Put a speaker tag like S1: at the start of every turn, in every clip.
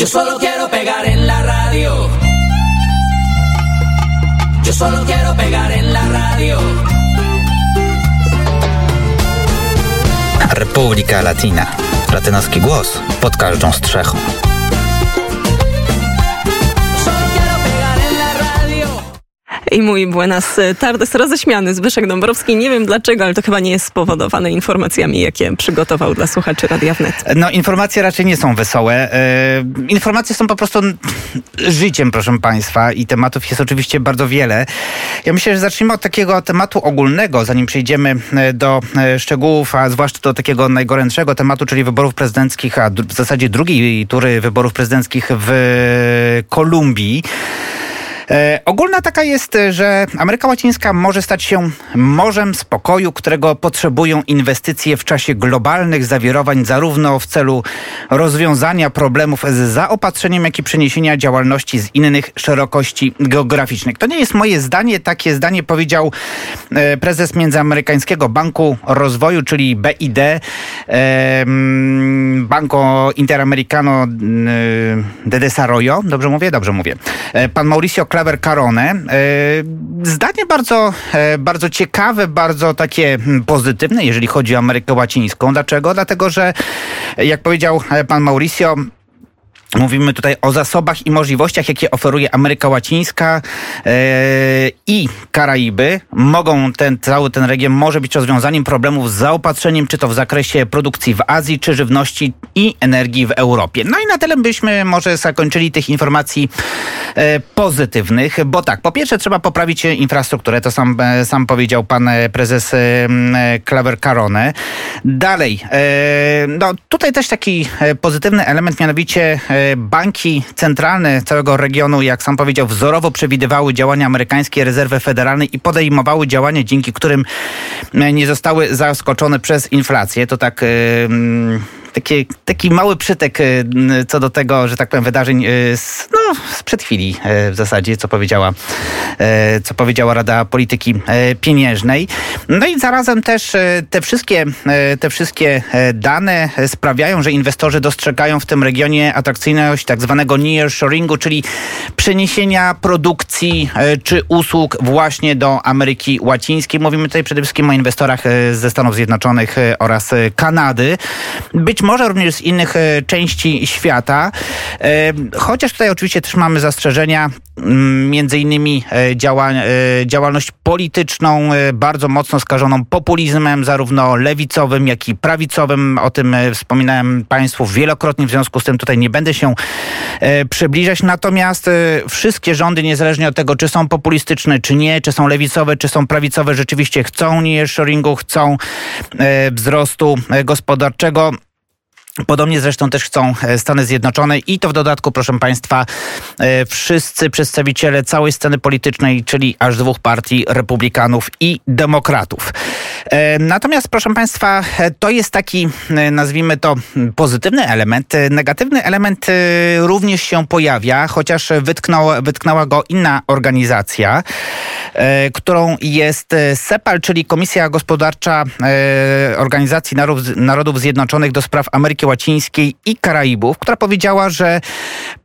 S1: Yo solo quiero pegar en la radio. Yo solo quiero pegar en la radio.
S2: Republika Latina. Latynoski głos pod każdą strzechą.
S3: I mój buenas tardes roześmiany Zbyszek Dąbrowski. Nie wiem dlaczego, ale to chyba nie jest spowodowane informacjami, jakie przygotował dla słuchaczy Radia Wnet.
S2: No informacje raczej nie są wesołe. E, informacje są po prostu życiem, proszę Państwa i tematów jest oczywiście bardzo wiele. Ja myślę, że zacznijmy od takiego tematu ogólnego, zanim przejdziemy e, do szczegółów, a zwłaszcza do takiego najgorętszego tematu, czyli wyborów prezydenckich, a w zasadzie drugiej tury wyborów prezydenckich w Kolumbii. E, ogólna taka jest, że Ameryka Łacińska może stać się morzem spokoju, którego potrzebują inwestycje w czasie globalnych zawirowań, zarówno w celu rozwiązania problemów z zaopatrzeniem, jak i przeniesienia działalności z innych szerokości geograficznych. To nie jest moje zdanie, takie zdanie powiedział e, prezes Międzyamerykańskiego Banku Rozwoju, czyli BID, e, Banco Interamericano de Desarrollo. Dobrze mówię? Dobrze mówię. Pan Mauricio Carone. Zdanie bardzo, e, bardzo ciekawe, bardzo takie hmm, pozytywne, jeżeli chodzi o Amerykę Łacińską. Dlaczego? Dlatego, że jak powiedział e, pan Mauricio, Mówimy tutaj o zasobach i możliwościach, jakie oferuje Ameryka Łacińska yy, i Karaiby. Mogą ten, cały ten region może być rozwiązaniem problemów z zaopatrzeniem, czy to w zakresie produkcji w Azji, czy żywności i energii w Europie. No i na tyle byśmy może zakończyli tych informacji yy, pozytywnych, bo tak, po pierwsze trzeba poprawić infrastrukturę, to sam, sam powiedział pan prezes yy, Claver Carone. Dalej, no tutaj też taki pozytywny element, mianowicie banki centralne całego regionu, jak sam powiedział, wzorowo przewidywały działania amerykańskiej rezerwy federalnej i podejmowały działania, dzięki którym nie zostały zaskoczone przez inflację. To tak taki, taki mały przytek y, co do tego, że tak powiem, wydarzeń y, z, no, sprzed chwili y, w zasadzie, co powiedziała, co powiedziała Rada Polityki Pieniężnej. No i zarazem też te wszystkie, te wszystkie dane sprawiają, że inwestorzy dostrzegają w tym regionie atrakcyjność tak zwanego nearshoringu, czyli przeniesienia produkcji czy usług właśnie do Ameryki Łacińskiej. Mówimy tutaj przede wszystkim o inwestorach ze Stanów Zjednoczonych oraz Kanady. Być być może również z innych e, części świata. E, chociaż tutaj oczywiście też mamy zastrzeżenia, między innymi e, działa, działalność polityczną bardzo mocno skażoną populizmem, zarówno lewicowym, jak i prawicowym. O tym wspominałem Państwu wielokrotnie, w związku z tym tutaj nie będę się przybliżać. Natomiast wszystkie rządy, niezależnie od tego, czy są populistyczne, czy nie, czy są lewicowe, czy są prawicowe, rzeczywiście chcą nearshoringu, chcą wzrostu gospodarczego. Podobnie zresztą też chcą e, Stany Zjednoczone i to w dodatku, proszę Państwa, e, wszyscy przedstawiciele całej sceny politycznej, czyli aż dwóch partii, republikanów i demokratów. E, natomiast, proszę Państwa, to jest taki, nazwijmy to, pozytywny element. Negatywny element również się pojawia, chociaż wytknął, wytknęła go inna organizacja, którą jest CEPAL, czyli Komisja Gospodarcza Organizacji Narodów Zjednoczonych do spraw Ameryki Łacińskiej i Karaibów, która powiedziała, że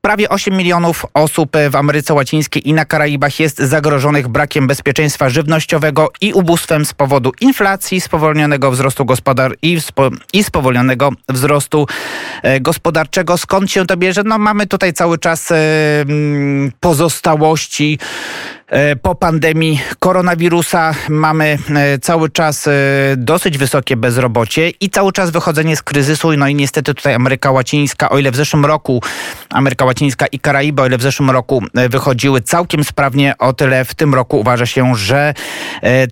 S2: prawie 8 milionów osób w Ameryce Łacińskiej i na Karaibach jest zagrożonych brakiem bezpieczeństwa żywnościowego i ubóstwem z powodu inflacji, spowolnionego wzrostu gospodar i, spo, i spowolnionego wzrostu e, gospodarczego. Skąd się to bierze? No mamy tutaj cały czas e, pozostałości E, po pandemii koronawirusa mamy e, cały czas e, dosyć wysokie bezrobocie i cały czas wychodzenie z kryzysu. No i niestety tutaj Ameryka Łacińska, o ile w zeszłym roku Ameryka Łacińska i Karaiby, o ile w zeszłym roku wychodziły całkiem sprawnie, o tyle w tym roku uważa się, że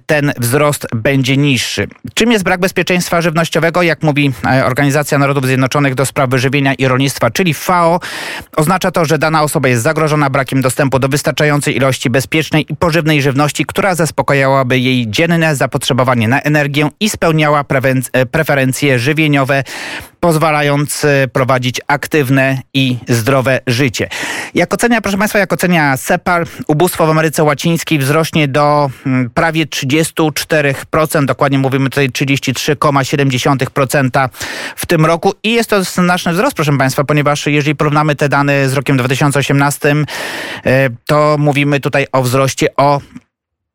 S2: ten wzrost będzie niższy. Czym jest brak bezpieczeństwa żywnościowego? Jak mówi Organizacja Narodów Zjednoczonych do spraw wyżywienia i rolnictwa, czyli FAO, oznacza to, że dana osoba jest zagrożona brakiem dostępu do wystarczającej ilości bezpiecznej bezpiecznej i pożywnej żywności, która zaspokajałaby jej dzienne zapotrzebowanie na energię i spełniała e, preferencje żywieniowe pozwalając prowadzić aktywne i zdrowe życie. Jak ocenia, proszę Państwa, jak ocenia CEPAL, ubóstwo w Ameryce Łacińskiej wzrośnie do mm, prawie 34%, dokładnie mówimy tutaj 33,7% w tym roku i jest to znaczny wzrost, proszę Państwa, ponieważ jeżeli porównamy te dane z rokiem 2018, e, to mówimy tutaj o wzroście o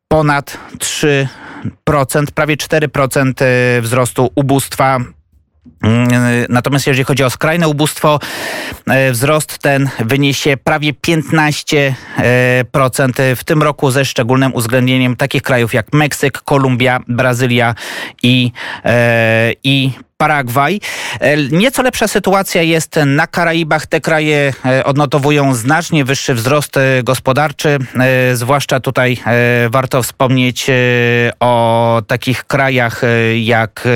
S2: ponad 3%, prawie 4% e, wzrostu ubóstwa natomiast jeżeli chodzi o skrajne ubóstwo, e, wzrost ten wyniesie prawie 15% w tym roku ze szczególnym uwzględnieniem takich krajów jak Meksyk, Kolumbia, Brazylia i, i Paragwaj. Nieco lepsza sytuacja jest na Karaibach. Te kraje odnotowują znacznie wyższy wzrost gospodarczy. Zwłaszcza tutaj warto wspomnieć o takich krajach jak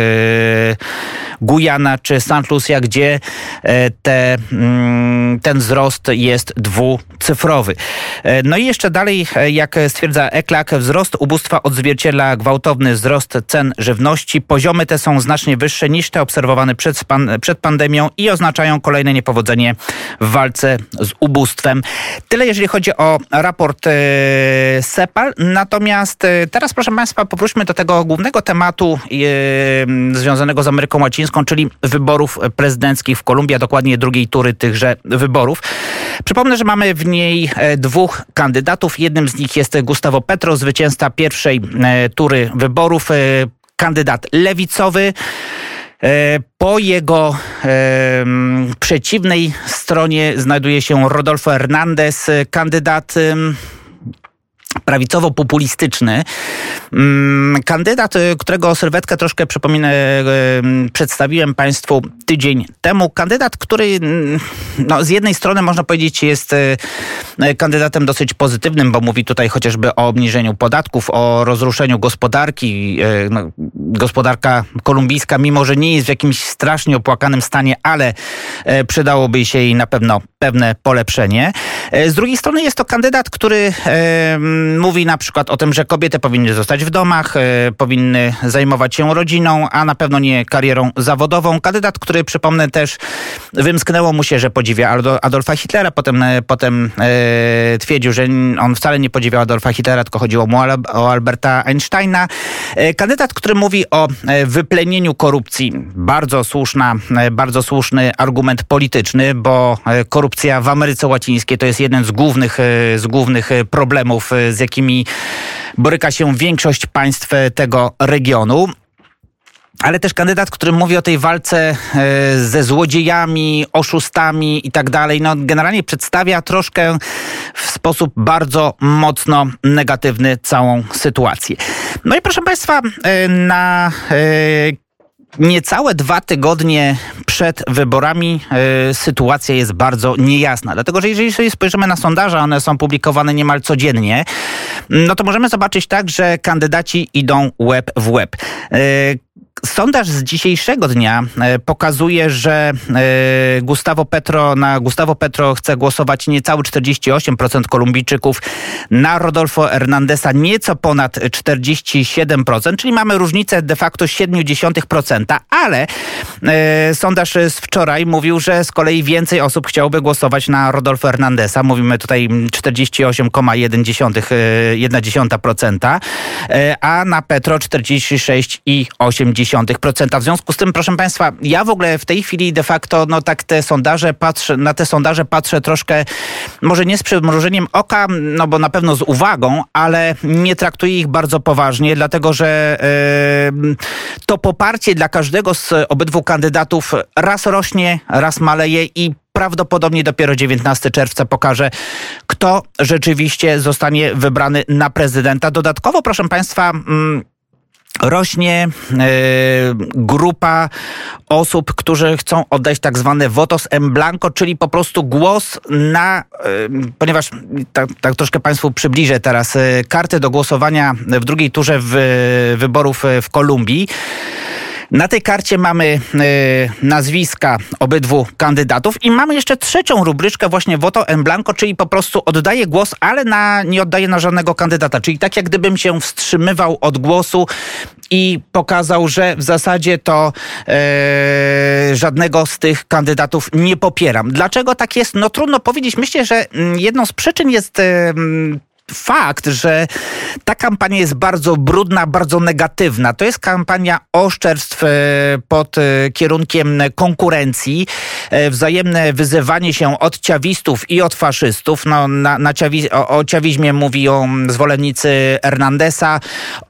S2: Gujana czy St. Lucia, gdzie e, te, mm, ten wzrost jest dwucyfrowy. E, no i jeszcze dalej, e, jak stwierdza EKLAK, wzrost ubóstwa odzwierciedla gwałtowny wzrost cen żywności. Poziomy te są znacznie wyższe niż te obserwowane przed, pan, przed pandemią i oznaczają kolejne niepowodzenie w walce z ubóstwem. Tyle jeżeli chodzi o raport SEPAL. Natomiast teraz, proszę Państwa, powróćmy do tego głównego tematu związanego z Ameryką Łacińską czyli wyborów prezydenckich w Kolumbii, a dokładnie drugiej tury tychże wyborów. Przypomnę, że mamy w niej e, dwóch kandydatów. Jednym z nich jest Gustavo Petro, zwycięzca pierwszej e, tury wyborów, e, kandydat lewicowy. Po jego e, przeciwnej stronie znajduje się Rodolfo Hernandez, kandydat prawicowo-populistyczny. Mm, kandydat, y, którego sylwetkę troszkę przypominę, y, przedstawiłem Państwu tydzień temu. Kandydat, który mm, no, z jednej strony można powiedzieć jest y, kandydatem dosyć pozytywnym, bo mówi tutaj chociażby o obniżeniu podatków, o rozruszeniu gospodarki. No, gospodarka kolumbijska, mimo że nie jest w jakimś strasznie opłakanym stanie, ale przydałoby się jej na pewno pewne polepszenie. Z drugiej strony jest to kandydat, który mówi na przykład o tym, że kobiety powinny zostać w domach, e, powinny zajmować się rodziną, a na pewno nie karierą zawodową. Kandydat, który przypomnę też wymsknęło mu się, że podziwia Adolfa Hitlera, potem, e, potem e, twierdził, że on wcale nie podziwiał Adolfa Hitlera, tylko chodziło mu o Alberta Einsteina. E, kandydat, który mówi o e, wyplenieniu korupcji. Bardzo słuszna, bardzo słuszny argument polityczny, bo korupcja w Ameryce Łacińskiej to jest jeden z głównych, z głównych problemów z jakimi boryka się większość państw tego regionu ale też kandydat, który mówi o tej walce e, ze złodziejami, oszustami i tak dalej, no generalnie przedstawia troszkę w sposób bardzo mocno negatywny całą sytuację. No i proszę Państwa, e, na e, niecałe dwa tygodnie przed wyborami sytuacja jest bardzo niejasna. Dlatego, że jeżeli sobie spojrzymy na sondaże, one są publikowane niemal codziennie, no to możemy zobaczyć tak, że kandydaci idą łeb w łeb. Sondaż z dzisiejszego dnia e, pokazuje, że e, Gustavo Petro, na Gustavo Petro chce głosować niecałe 48% Kolumbijczyków, na Rodolfo Hernandeza nieco ponad 47%, czyli mamy różnicę de facto 0,7%, ale e, sondaż z wczoraj mówił, że z kolei więcej osób chciałoby głosować na Rodolfo Hernandeza. Mówimy tutaj 48,1%, a na Petro 46,8%. 0,2%. W związku z tym, proszę Państwa, ja w ogóle w tej chwili de facto, no tak te sondaże patrzę, na te sondaże patrzę troszkę, może nie z przymrużeniem oka, no bo na pewno z uwagą, ale nie traktuję ich bardzo poważnie, dlatego że yy, to poparcie dla każdego z obydwu kandydatów raz rośnie, raz maleje i prawdopodobnie dopiero 19 czerwca pokaże, kto rzeczywiście zostanie wybrany na prezydenta. Dodatkowo, proszę Państwa, mm, rośnie e, grupa osób, którzy chcą oddać tak zwane votos en blanco, czyli po prostu głos na, e, ponieważ tak, tak, troszkę Państwu przybliżę teraz, e, karty do głosowania w drugiej turze w, wyborów w Kolumbii. Na tej karcie mamy y, nazwiska obydwu kandydatów i mamy jeszcze trzecią rubryczkę właśnie voto en blanco, czyli po prostu oddaję głos, ale na, nie oddaję na żadnego kandydata. Czyli tak jak gdybym się wstrzymywał od głosu i pokazał, że w zasadzie to e, żadnego z tych kandydatów nie popieram. Dlaczego tak jest? No trudno powiedzieć. Myślę, że mm, jedną z przyczyn jest e, fakt, że ta kampania jest bardzo brudna, bardzo negatywna. To jest kampania oszczerstw e, pod e, kierunkiem konkurencji, e, wzajemne wyzywanie się od ciawistów i od faszystów. No, na, na ciawi, o, o ciawizmie mówią zwolennicy Hernandesa,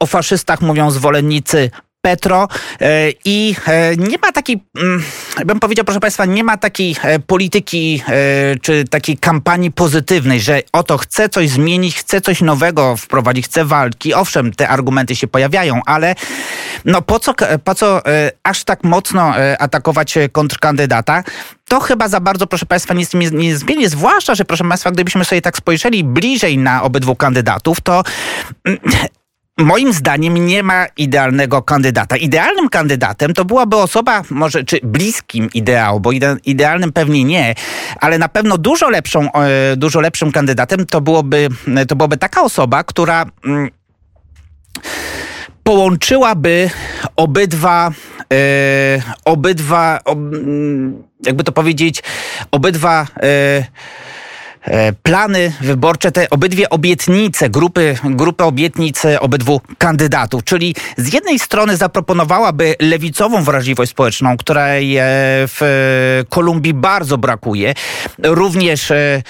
S2: o faszystach mówią zwolennicy Petro e, i e, nie ma takiej, mm, bym powiedział, proszę Państwa, nie ma takiej e, polityki czy takiej kampanii pozytywnej, że oto chce coś zmienić, chce coś nowego wprowadzić, chce walki. Owszem, te argumenty się pojawiają, ale no po co, po co aż tak mocno atakować kontrkandydata? to chyba za bardzo, proszę Państwa, nic nie, nie zmieni. Zwłaszcza, że proszę Państwa, gdybyśmy sobie tak spojrzeli bliżej na obydwu kandydatów, to mm, Moim zdaniem nie ma idealnego kandydata. Idealnym kandydatem to byłaby osoba, może czy bliskim ideału, bo ide, idealnym pewnie nie, ale na pewno dużo lepszą, e, dużo lepszym kandydatem to byłoby, to byłaby taka osoba, która mm, połączyłaby obydwa, e, obydwa, ob, mm, jakby to powiedzieć, obydwa E, plany wyborcze, te obydwie obietnice, grupy, grupy obietnic obydwu kandydatów. Czyli z jednej strony zaproponowałaby lewicową wrażliwość społeczną, której e, w Kolumbii bardzo brakuje. Również e,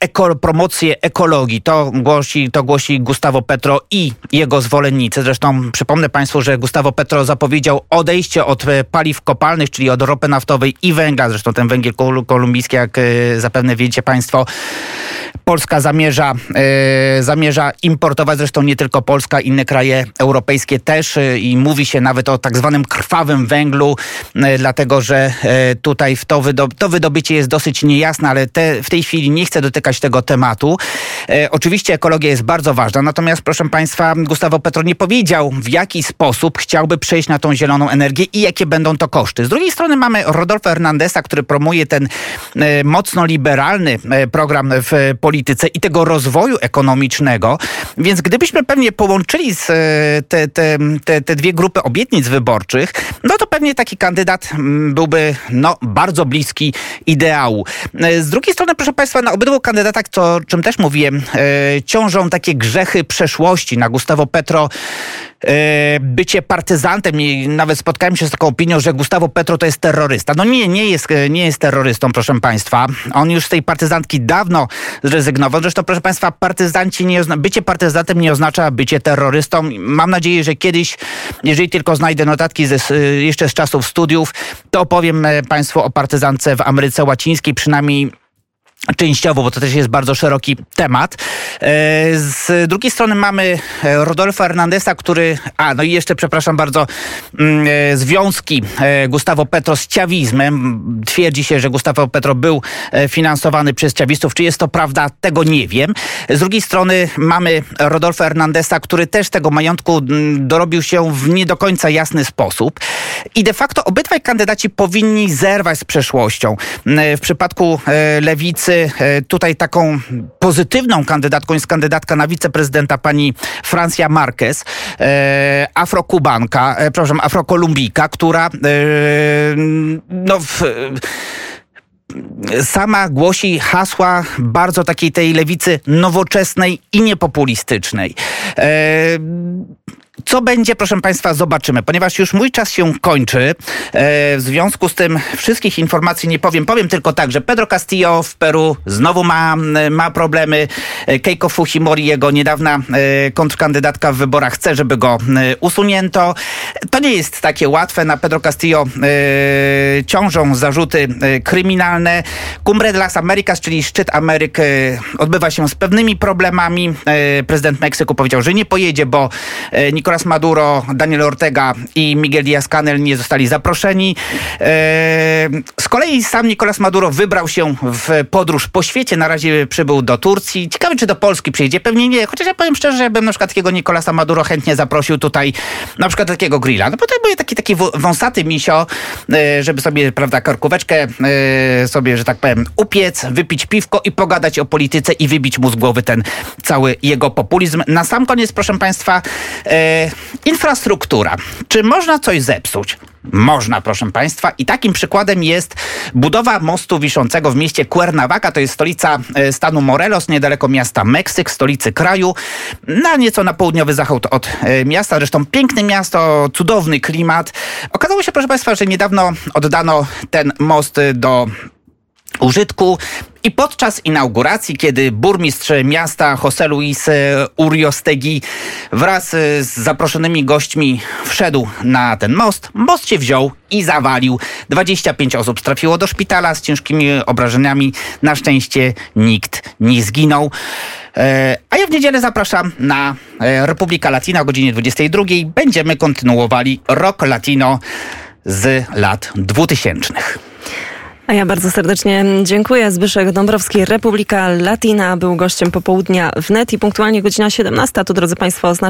S2: eko, promocję ekologii. To głosi, to głosi Gustavo Petro i jego zwolennicy. Zresztą przypomnę Państwu, że Gustavo Petro zapowiedział odejście od paliw kopalnych, czyli od ropy naftowej i węgla. Zresztą ten węgiel kolumbijski, jak zapewne wiecie Państwo, państwo Polska zamierza, e, zamierza importować, zresztą nie tylko Polska, inne kraje europejskie też e, i mówi się nawet o tak zwanym krwawym węglu, e, dlatego że tutaj w to, to wydobycie jest dosyć niejasne, ale te, w tej chwili nie chcę dotykać tego tematu. Oczywiście ekologia jest bardzo ważna, natomiast proszę Państwa, Gustavo Petro nie powiedział w jaki sposób chciałby przejść na tą zieloną energię i jakie będą to koszty. Z drugiej strony mamy Rodolfo Hernandeza, który promuje ten mocno liberalny program w polityce i tego rozwoju ekonomicznego. Więc gdybyśmy pewnie połączyli e, te, te, te, te dwie grupy obietnic wyborczych, no to pewnie taki kandydat mm, byłby no, bardzo bliski ideału. E, z drugiej strony, proszę Państwa, na obydwu kandydatach, co, czym też mówiłem, e, ciążą takie grzechy przeszłości. Na Gustavo Petro bycie partyzantem i nawet spotkałem się z taką opinią, że Gustavo Petro to jest terrorysta. No nie, nie jest, nie jest terrorystą, proszę Państwa. On już z tej partyzantki dawno zrezygnował. Zresztą, proszę Państwa, partyzanci nie bycie partyzantem nie oznacza bycie terrorystą. Mam nadzieję, że kiedyś, jeżeli tylko znajdę notatki ze, jeszcze z czasów studiów, to opowiem e, Państwu o partyzance w Ameryce Łacińskiej, przynajmniej częściowo, bo to też jest bardzo szeroki temat. E, z drugiej strony mamy e, Rodolfo Hernandesa, który, a no i jeszcze przepraszam bardzo, mm, e, związki Gustavo Petro z ciawizmem. Twierdzi się, że Gustavo Petro był finansowany przez ciawistów. Czy jest to prawda? Tego nie wiem. Z drugiej strony mamy Rodolfo Hernandesa, który też tego majątku mm, dorobił się w nie do końca jasny sposób. I de facto obydwaj kandydaci powinni zerwać z przeszłością. W przypadku lewicy E, tutaj taką pozytywną kandydatką jest kandydatka na wiceprezydenta pani Francia Marquez, e, afrokubanka, e, przepraszam, afrokolumbijka, która no w, sama głosi hasła bardzo takiej tej lewicy nowoczesnej i niepopulistycznej. Co będzie, proszę Państwa, zobaczymy. Ponieważ już mój czas się kończy, e, w związku z tym wszystkich informacji nie powiem. Powiem tylko tak, że Pedro Castillo w Peru znowu ma, ma problemy. E, Keiko Fujimori, jego niedawna e, kontrkandydatka w wyborach, chce, żeby go usunięto. To nie jest takie łatwe. Na Pedro Castillo ciążą zarzuty kryminalne. Cumbre de las Americas, czyli szczyt Ameryk, odbywa się z pewnymi problemami. Prezydent Meksyku powiedział, że nie pojedzie, bo Nicolas Maduro, Daniel Ortega i Miguel Díaz-Canel nie zostali zaproszeni. E, z kolei sam Nicolás Maduro wybrał się w podróż po świecie. Na razie przybył do Turcji. Ciekawe, czy do Polski przyjdzie. Pewnie nie. Chociaż ja powiem szczerze, że bym na przykład takiego Nicolasa Maduro chętnie zaprosił tutaj na przykład takiego grilla. No bo to był taki, taki wąsaty misio, e, żeby sobie, prawda, karkóweczkę e, sobie, że tak powiem, upiec, wypić piwko i pogadać o polityce i wybić mu z głowy ten cały jego populizm. Na sam koniec, proszę Państwa, infrastruktura. Czy można coś zepsuć? Można, proszę Państwa. I takim przykładem jest budowa mostu wiszącego w mieście Cuernavaca. To jest stolica e, stanu Morelos, niedaleko miasta Meksyk, stolicy kraju. Na nieco na południowy zachód od e, miasta. Zresztą piękne miasto, cudowny klimat. Okazało się, proszę Państwa, że niedawno oddano ten most e, do użytku. I podczas inauguracji, kiedy burmistrz miasta José Luis e, Uriostegui wraz e, z zaproszonymi gośćmi wszedł na ten most, most się wziął i zawalił. 25 osób trafiło do szpitala z ciężkimi obrażeniami. Na szczęście nikt nie zginął. E, A ja w niedzielę zapraszam na Republika Latina o godzinie 22. Będziemy kontynuowali rok latino z lat 2000.
S3: A ja bardzo serdecznie dziękuję. Zbyszek Dąbrowski, Republika Latina, był gościem popołudnia wnet i punktualnie godzina 17. To, drodzy Państwo, oznacza